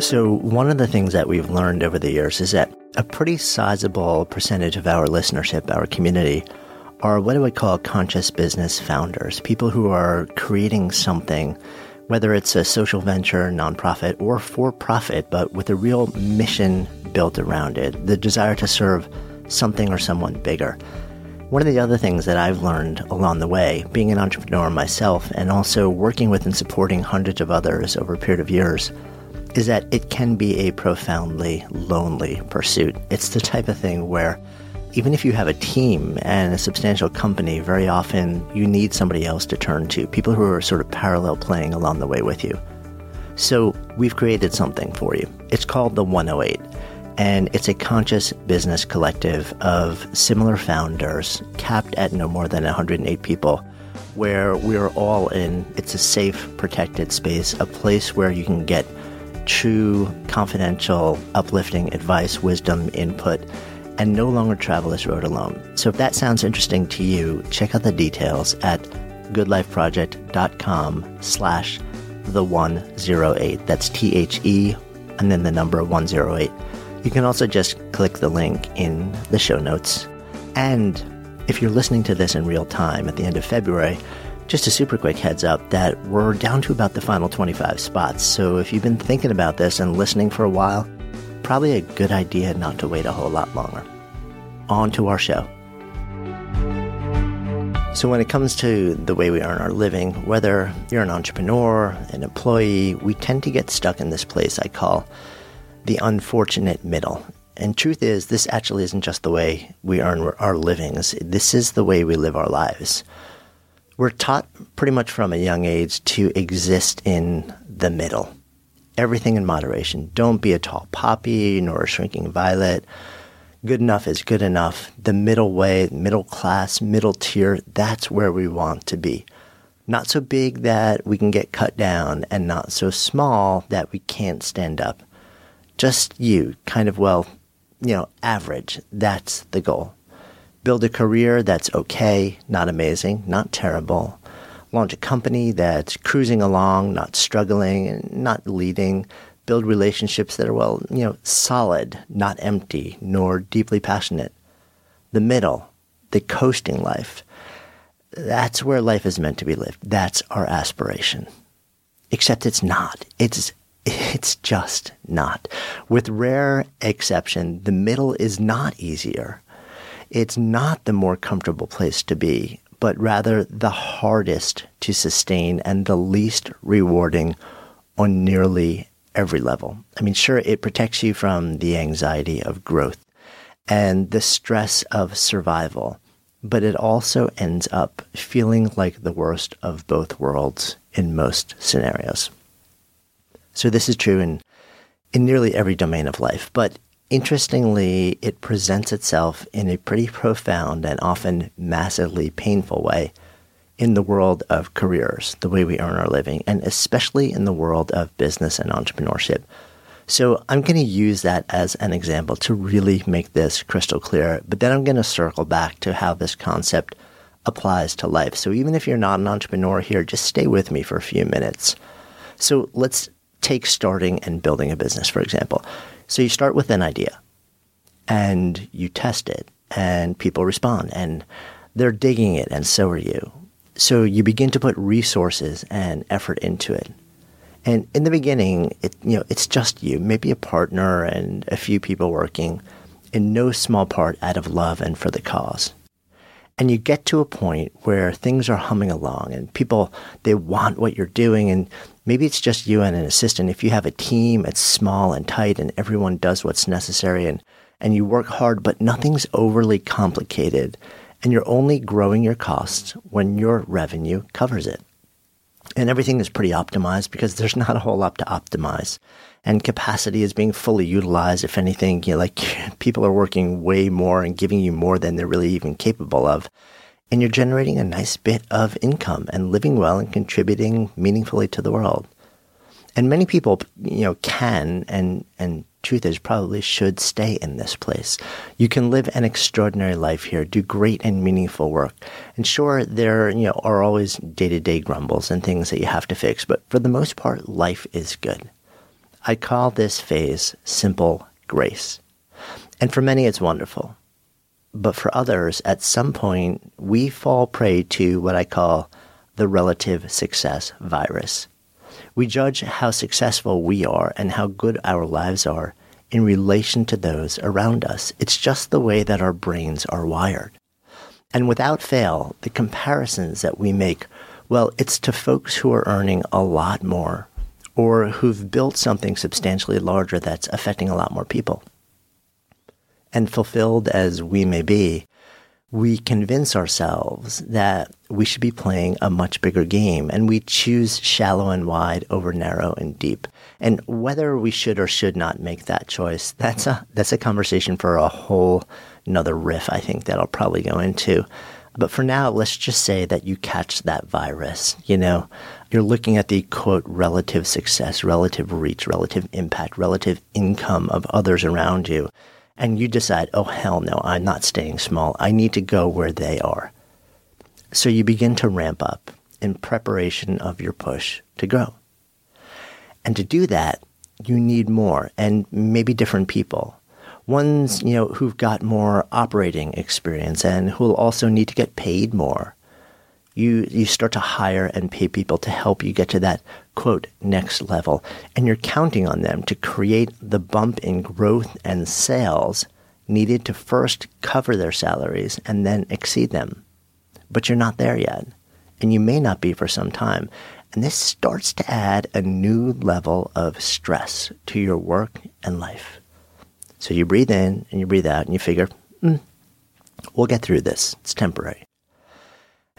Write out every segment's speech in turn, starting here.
So, one of the things that we've learned over the years is that a pretty sizable percentage of our listenership, our community, are what I would call conscious business founders, people who are creating something, whether it's a social venture, nonprofit, or for profit, but with a real mission built around it, the desire to serve something or someone bigger. One of the other things that I've learned along the way, being an entrepreneur myself and also working with and supporting hundreds of others over a period of years, is that it can be a profoundly lonely pursuit. It's the type of thing where even if you have a team and a substantial company, very often you need somebody else to turn to, people who are sort of parallel playing along the way with you. So we've created something for you. It's called the 108, and it's a conscious business collective of similar founders, capped at no more than 108 people, where we're all in. It's a safe, protected space, a place where you can get true, confidential, uplifting advice, wisdom, input, and no longer travel this road alone. So if that sounds interesting to you, check out the details at goodlifeproject.com slash the 108. That's T-H-E and then the number 108. You can also just click the link in the show notes. And if you're listening to this in real time at the end of February, just a super quick heads up that we're down to about the final 25 spots. So if you've been thinking about this and listening for a while, probably a good idea not to wait a whole lot longer. On to our show. So, when it comes to the way we earn our living, whether you're an entrepreneur, an employee, we tend to get stuck in this place I call the unfortunate middle. And truth is, this actually isn't just the way we earn our livings, this is the way we live our lives we're taught pretty much from a young age to exist in the middle. Everything in moderation. Don't be a tall poppy nor a shrinking violet. Good enough is good enough. The middle way, middle class, middle tier, that's where we want to be. Not so big that we can get cut down, and not so small that we can't stand up. Just you, kind of, well, you know, average. That's the goal build a career that's okay, not amazing, not terrible, launch a company that's cruising along, not struggling, not leading, build relationships that are, well, you know, solid, not empty, nor deeply passionate. The middle, the coasting life, that's where life is meant to be lived. That's our aspiration. Except it's not. It's it's just not. With rare exception, the middle is not easier it's not the more comfortable place to be, but rather the hardest to sustain and the least rewarding on nearly every level. I mean, sure, it protects you from the anxiety of growth and the stress of survival, but it also ends up feeling like the worst of both worlds in most scenarios. So this is true in in nearly every domain of life, but Interestingly, it presents itself in a pretty profound and often massively painful way in the world of careers, the way we earn our living, and especially in the world of business and entrepreneurship. So I'm going to use that as an example to really make this crystal clear, but then I'm going to circle back to how this concept applies to life. So even if you're not an entrepreneur here, just stay with me for a few minutes. So let's take starting and building a business, for example. So you start with an idea and you test it and people respond and they're digging it and so are you. So you begin to put resources and effort into it. And in the beginning, it, you know, it's just you, maybe a partner and a few people working, in no small part out of love and for the cause. And you get to a point where things are humming along and people, they want what you're doing and Maybe it's just you and an assistant. If you have a team, it's small and tight and everyone does what's necessary and, and you work hard, but nothing's overly complicated and you're only growing your costs when your revenue covers it. And everything is pretty optimized because there's not a whole lot to optimize. And capacity is being fully utilized. If anything, you know, like people are working way more and giving you more than they're really even capable of and you're generating a nice bit of income and living well and contributing meaningfully to the world. And many people, you know, can and and truth is probably should stay in this place. You can live an extraordinary life here, do great and meaningful work. And sure, there you know are always day to day grumbles and things that you have to fix, but for the most part, life is good. I call this phase simple grace. And for many, it's wonderful. But for others, at some point, we fall prey to what I call the relative success virus. We judge how successful we are and how good our lives are in relation to those around us. It's just the way that our brains are wired. And without fail, the comparisons that we make, well, it's to folks who are earning a lot more or who've built something substantially larger that's affecting a lot more people. And fulfilled as we may be, we convince ourselves that we should be playing a much bigger game and we choose shallow and wide over narrow and deep. And whether we should or should not make that choice, that's a, that's a conversation for a whole another riff I think that I'll probably go into. But for now, let's just say that you catch that virus. You know, you're looking at the quote, relative success, relative reach, relative impact, relative income of others around you and you decide, oh, hell no, I'm not staying small. I need to go where they are. So you begin to ramp up in preparation of your push to grow. And to do that, you need more and maybe different people. Ones, you know, who've got more operating experience and who'll also need to get paid more. You you start to hire and pay people to help you get to that quote next level. And you're counting on them to create the bump in growth and sales needed to first cover their salaries and then exceed them. But you're not there yet. And you may not be for some time. And this starts to add a new level of stress to your work and life so you breathe in and you breathe out and you figure mm, we'll get through this it's temporary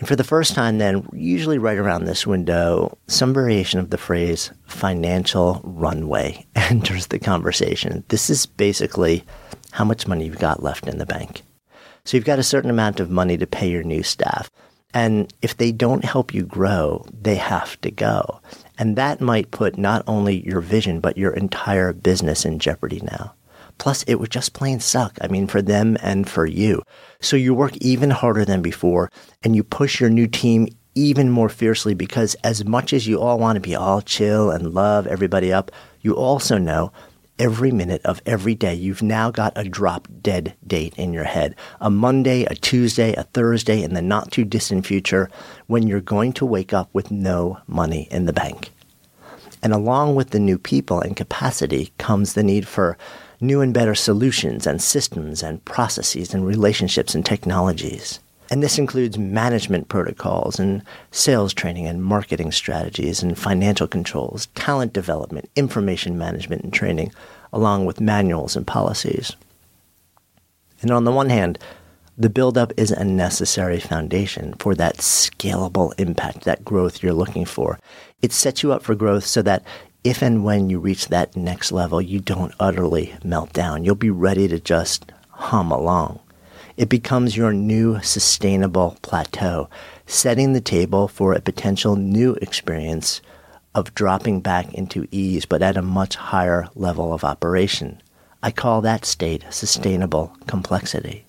and for the first time, then, usually right around this window, some variation of the phrase financial runway enters the conversation. This is basically how much money you've got left in the bank. So you've got a certain amount of money to pay your new staff. And if they don't help you grow, they have to go. And that might put not only your vision, but your entire business in jeopardy now. Plus, it would just plain suck. I mean, for them and for you. So you work even harder than before and you push your new team even more fiercely because as much as you all want to be all chill and love everybody up, you also know every minute of every day you've now got a drop dead date in your head. A Monday, a Tuesday, a Thursday in the not too distant future when you're going to wake up with no money in the bank. And along with the new people and capacity comes the need for new and better solutions and systems and processes and relationships and technologies. And this includes management protocols and sales training and marketing strategies and financial controls, talent development, information management and training, along with manuals and policies. And on the one hand, the buildup is a necessary foundation for that scalable impact, that growth you're looking for. It sets you up for growth so that if and when you reach that next level, you don't utterly melt down. You'll be ready to just hum along. It becomes your new sustainable plateau, setting the table for a potential new experience of dropping back into ease, but at a much higher level of operation. I call that state sustainable complexity.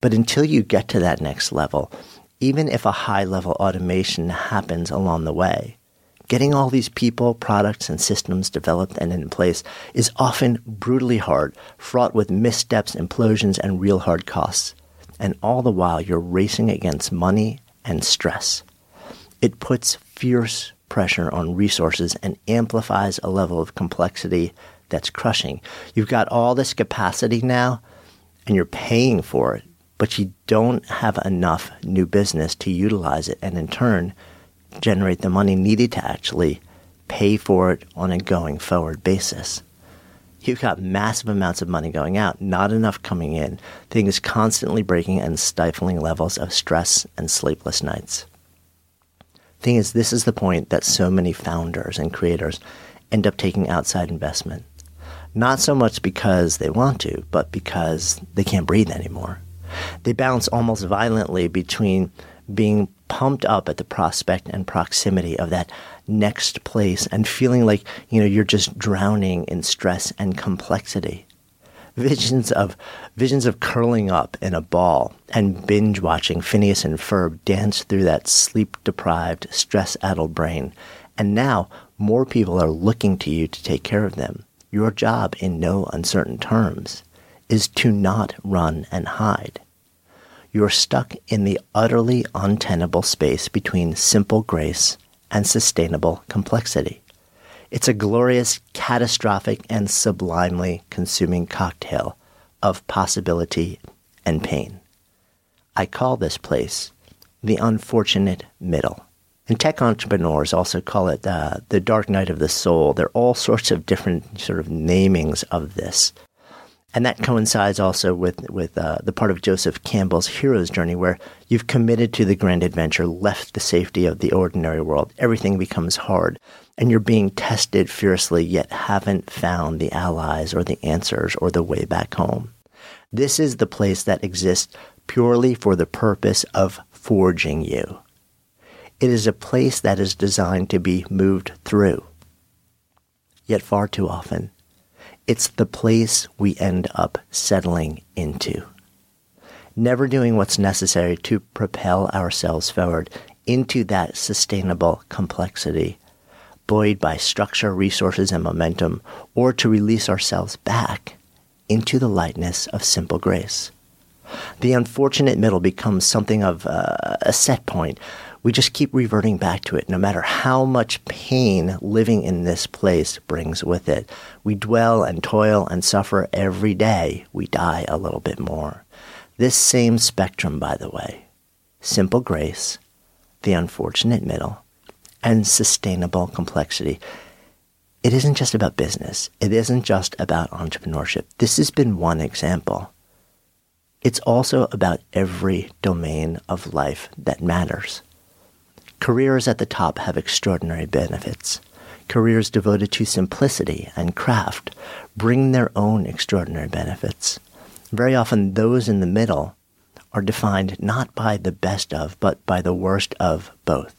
But until you get to that next level, even if a high level automation happens along the way, Getting all these people, products, and systems developed and in place is often brutally hard, fraught with missteps, implosions, and real hard costs. And all the while, you're racing against money and stress. It puts fierce pressure on resources and amplifies a level of complexity that's crushing. You've got all this capacity now, and you're paying for it, but you don't have enough new business to utilize it. And in turn, generate the money needed to actually pay for it on a going forward basis. You've got massive amounts of money going out, not enough coming in, things constantly breaking and stifling levels of stress and sleepless nights. Thing is, this is the point that so many founders and creators end up taking outside investment. Not so much because they want to, but because they can't breathe anymore. They bounce almost violently between being pumped up at the prospect and proximity of that next place and feeling like, you know, you're just drowning in stress and complexity. Visions of visions of curling up in a ball and binge watching Phineas and Ferb dance through that sleep deprived, stress addled brain. And now more people are looking to you to take care of them. Your job, in no uncertain terms, is to not run and hide. You're stuck in the utterly untenable space between simple grace and sustainable complexity. It's a glorious, catastrophic, and sublimely consuming cocktail of possibility and pain. I call this place the unfortunate middle. And tech entrepreneurs also call it uh, the dark night of the soul. There are all sorts of different sort of namings of this. And that coincides also with, with uh, the part of Joseph Campbell's hero's journey, where you've committed to the grand adventure, left the safety of the ordinary world. Everything becomes hard, and you're being tested fiercely, yet haven't found the allies or the answers or the way back home. This is the place that exists purely for the purpose of forging you. It is a place that is designed to be moved through. Yet far too often, it's the place we end up settling into. Never doing what's necessary to propel ourselves forward into that sustainable complexity, buoyed by structure, resources, and momentum, or to release ourselves back into the lightness of simple grace. The unfortunate middle becomes something of uh, a set point we just keep reverting back to it, no matter how much pain living in this place brings with it. We dwell and toil and suffer every day. We die a little bit more. This same spectrum, by the way simple grace, the unfortunate middle, and sustainable complexity. It isn't just about business. It isn't just about entrepreneurship. This has been one example. It's also about every domain of life that matters. Careers at the top have extraordinary benefits. Careers devoted to simplicity and craft bring their own extraordinary benefits. Very often, those in the middle are defined not by the best of, but by the worst of both.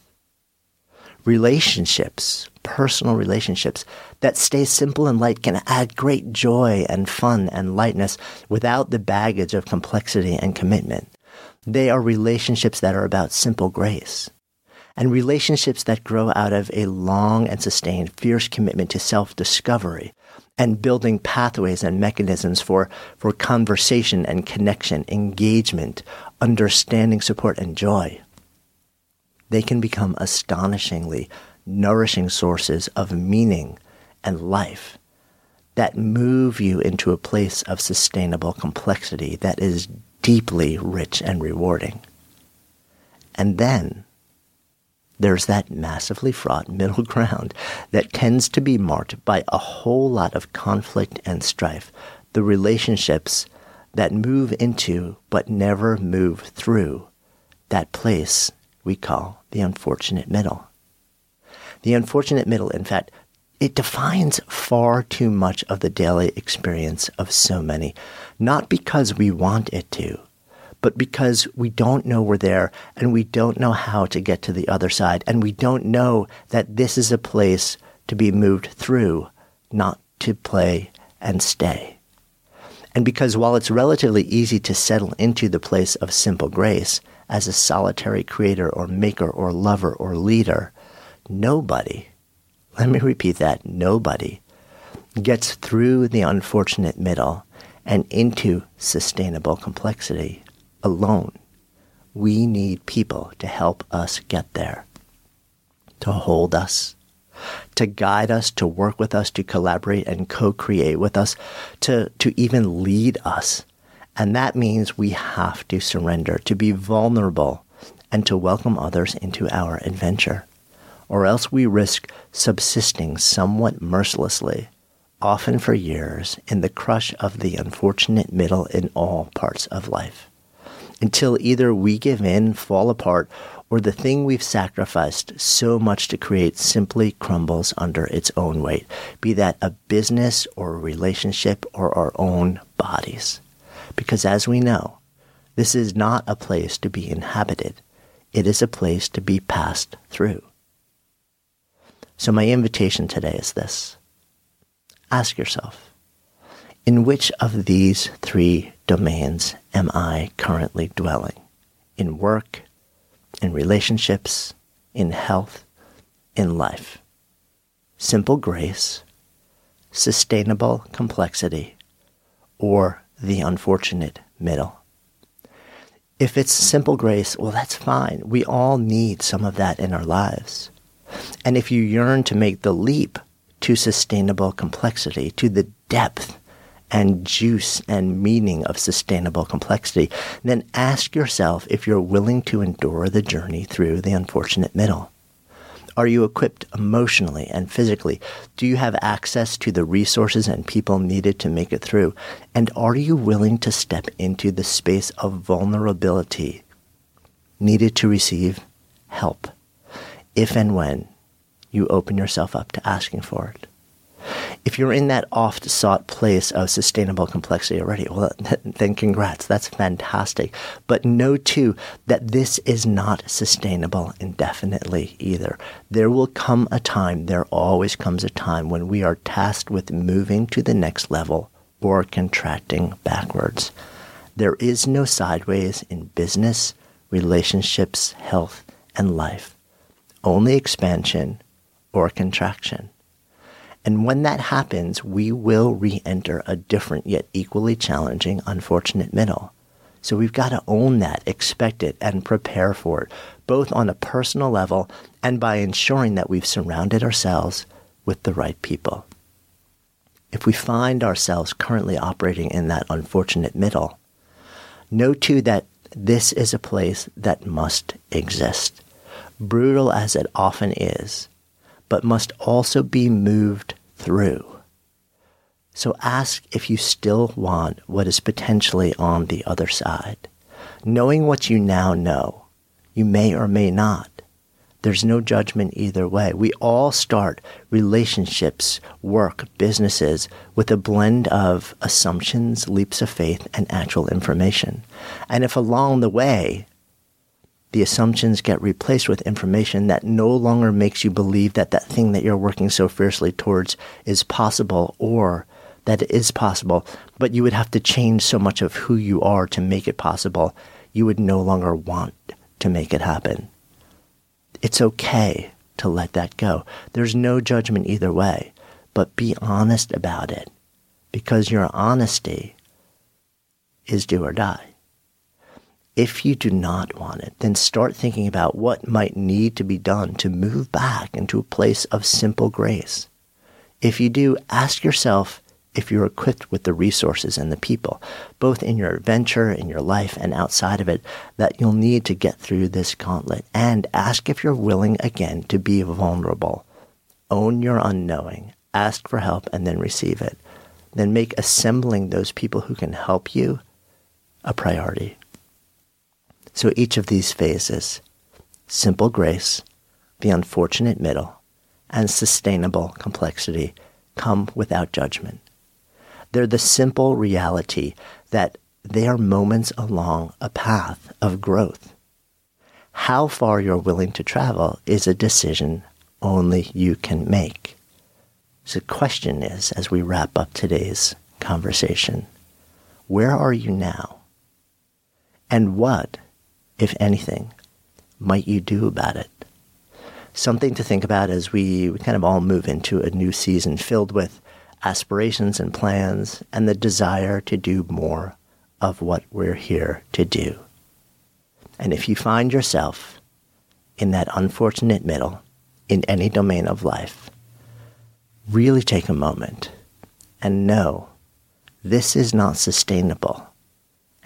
Relationships, personal relationships that stay simple and light can add great joy and fun and lightness without the baggage of complexity and commitment. They are relationships that are about simple grace and relationships that grow out of a long and sustained fierce commitment to self-discovery and building pathways and mechanisms for, for conversation and connection, engagement, understanding, support, and joy. They can become astonishingly nourishing sources of meaning and life that move you into a place of sustainable complexity that is deeply rich and rewarding. And then there's that massively fraught middle ground that tends to be marked by a whole lot of conflict and strife. The relationships that move into but never move through that place we call the unfortunate middle. The unfortunate middle, in fact, it defines far too much of the daily experience of so many, not because we want it to, but because we don't know we're there and we don't know how to get to the other side and we don't know that this is a place to be moved through, not to play and stay. And because while it's relatively easy to settle into the place of simple grace as a solitary creator or maker or lover or leader, nobody, let me repeat that, nobody gets through the unfortunate middle and into sustainable complexity alone. We need people to help us get there, to hold us, to guide us, to work with us, to collaborate and co-create with us, to, to even lead us. And that means we have to surrender, to be vulnerable, and to welcome others into our adventure. Or else we risk subsisting somewhat mercilessly, often for years, in the crush of the unfortunate middle in all parts of life until either we give in, fall apart, or the thing we've sacrificed so much to create simply crumbles under its own weight, be that a business or a relationship or our own bodies. Because as we know, this is not a place to be inhabited. It is a place to be passed through. So my invitation today is this. Ask yourself, in which of these three domains am I currently dwelling? In work, in relationships, in health, in life. simple grace, sustainable complexity, or the unfortunate middle. If it's simple grace, well, that's fine. We all need some of that in our lives. And if you yearn to make the leap to sustainable complexity, to the depth and juice and meaning of sustainable complexity, then ask yourself if you're willing to endure the journey through the unfortunate middle. Are you equipped emotionally and physically? Do you have access to the resources and people needed to make it through? And are you willing to step into the space of vulnerability needed to receive help if and when you open yourself up to asking for it? If you're in that oft sought place of sustainable complexity already, well, then congrats. That's fantastic. But know too that this is not sustainable indefinitely either. There will come a time, there always comes a time when we are tasked with moving to the next level or contracting backwards. There is no sideways in business, relationships, health, and life. Only expansion or contraction. And when that happens, we will re enter a different yet equally challenging, unfortunate middle. So we've got to own that, expect it, and prepare for it, both on a personal level and by ensuring that we've surrounded ourselves with the right people. If we find ourselves currently operating in that unfortunate middle, know too that this is a place that must exist. Brutal as it often is, but must also be moved through. So ask if you still want what is potentially on the other side. Knowing what you now know, you may or may not. There's no judgment either way. We all start relationships, work, businesses with a blend of assumptions, leaps of faith, and actual information. And if along the way the assumptions get replaced with information that no longer makes you believe that that thing that you're working so fiercely towards is possible or that it is possible, but you would have to change so much of who you are to make it possible, you would no longer want to make it happen. It's okay to let that go. There's no judgment either way, but be honest about it because your honesty is do or die. If you do not want it, then start thinking about what might need to be done to move back into a place of simple grace. If you do, ask yourself if you're equipped with the resources and the people, both in your adventure, in your life, and outside of it, that you'll need to get through this gauntlet. And ask if you're willing again to be vulnerable. Own your unknowing, ask for help, and then receive it. Then make assembling those people who can help you a priority. So each of these phases simple grace, the unfortunate middle, and sustainable complexity come without judgment. They're the simple reality that they are moments along a path of growth. How far you're willing to travel is a decision only you can make. So the question is, as we wrap up today's conversation, where are you now? And what if anything, might you do about it? Something to think about as we, kind of all move into a new season filled with aspirations and plans and the desire to do more of what we're here to do. And if you find yourself in that unfortunate middle in any domain of life, really take a moment and know this is not sustainable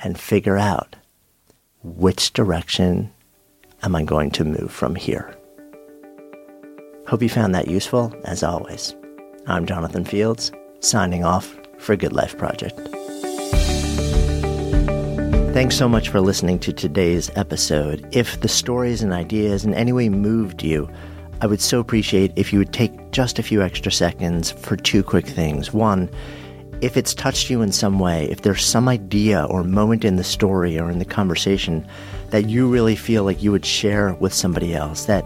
and figure out which direction am I going to move from here? Hope you found that useful, as always. I'm Jonathan Fields, signing off for Good Life Project. Thanks so much for listening to today's episode. If the stories and ideas in any way moved you, I would so appreciate if you would take just a few extra seconds for two quick things. One, if it's touched you in some way, if there's some idea or moment in the story or in the conversation that you really feel like you would share with somebody else, that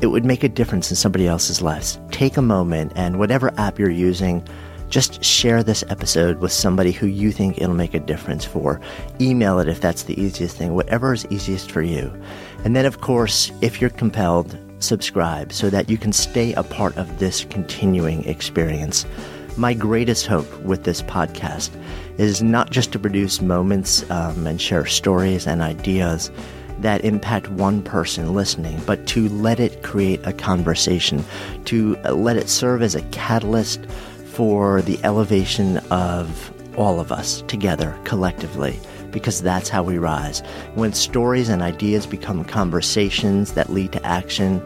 it would make a difference in somebody else's lives, take a moment and whatever app you're using, just share this episode with somebody who you think it'll make a difference for. Email it if that's the easiest thing, whatever is easiest for you. And then, of course, if you're compelled, subscribe so that you can stay a part of this continuing experience. My greatest hope with this podcast is not just to produce moments um, and share stories and ideas that impact one person listening, but to let it create a conversation, to let it serve as a catalyst for the elevation of all of us together collectively because that's how we rise. When stories and ideas become conversations that lead to action,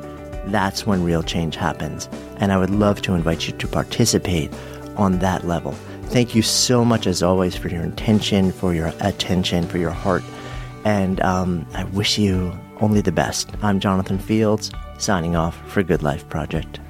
that's when real change happens. And I would love to invite you to participate on that level. Thank you so much, as always, for your intention, for your attention, for your heart. And um, I wish you only the best. I'm Jonathan Fields, signing off for Good Life Project.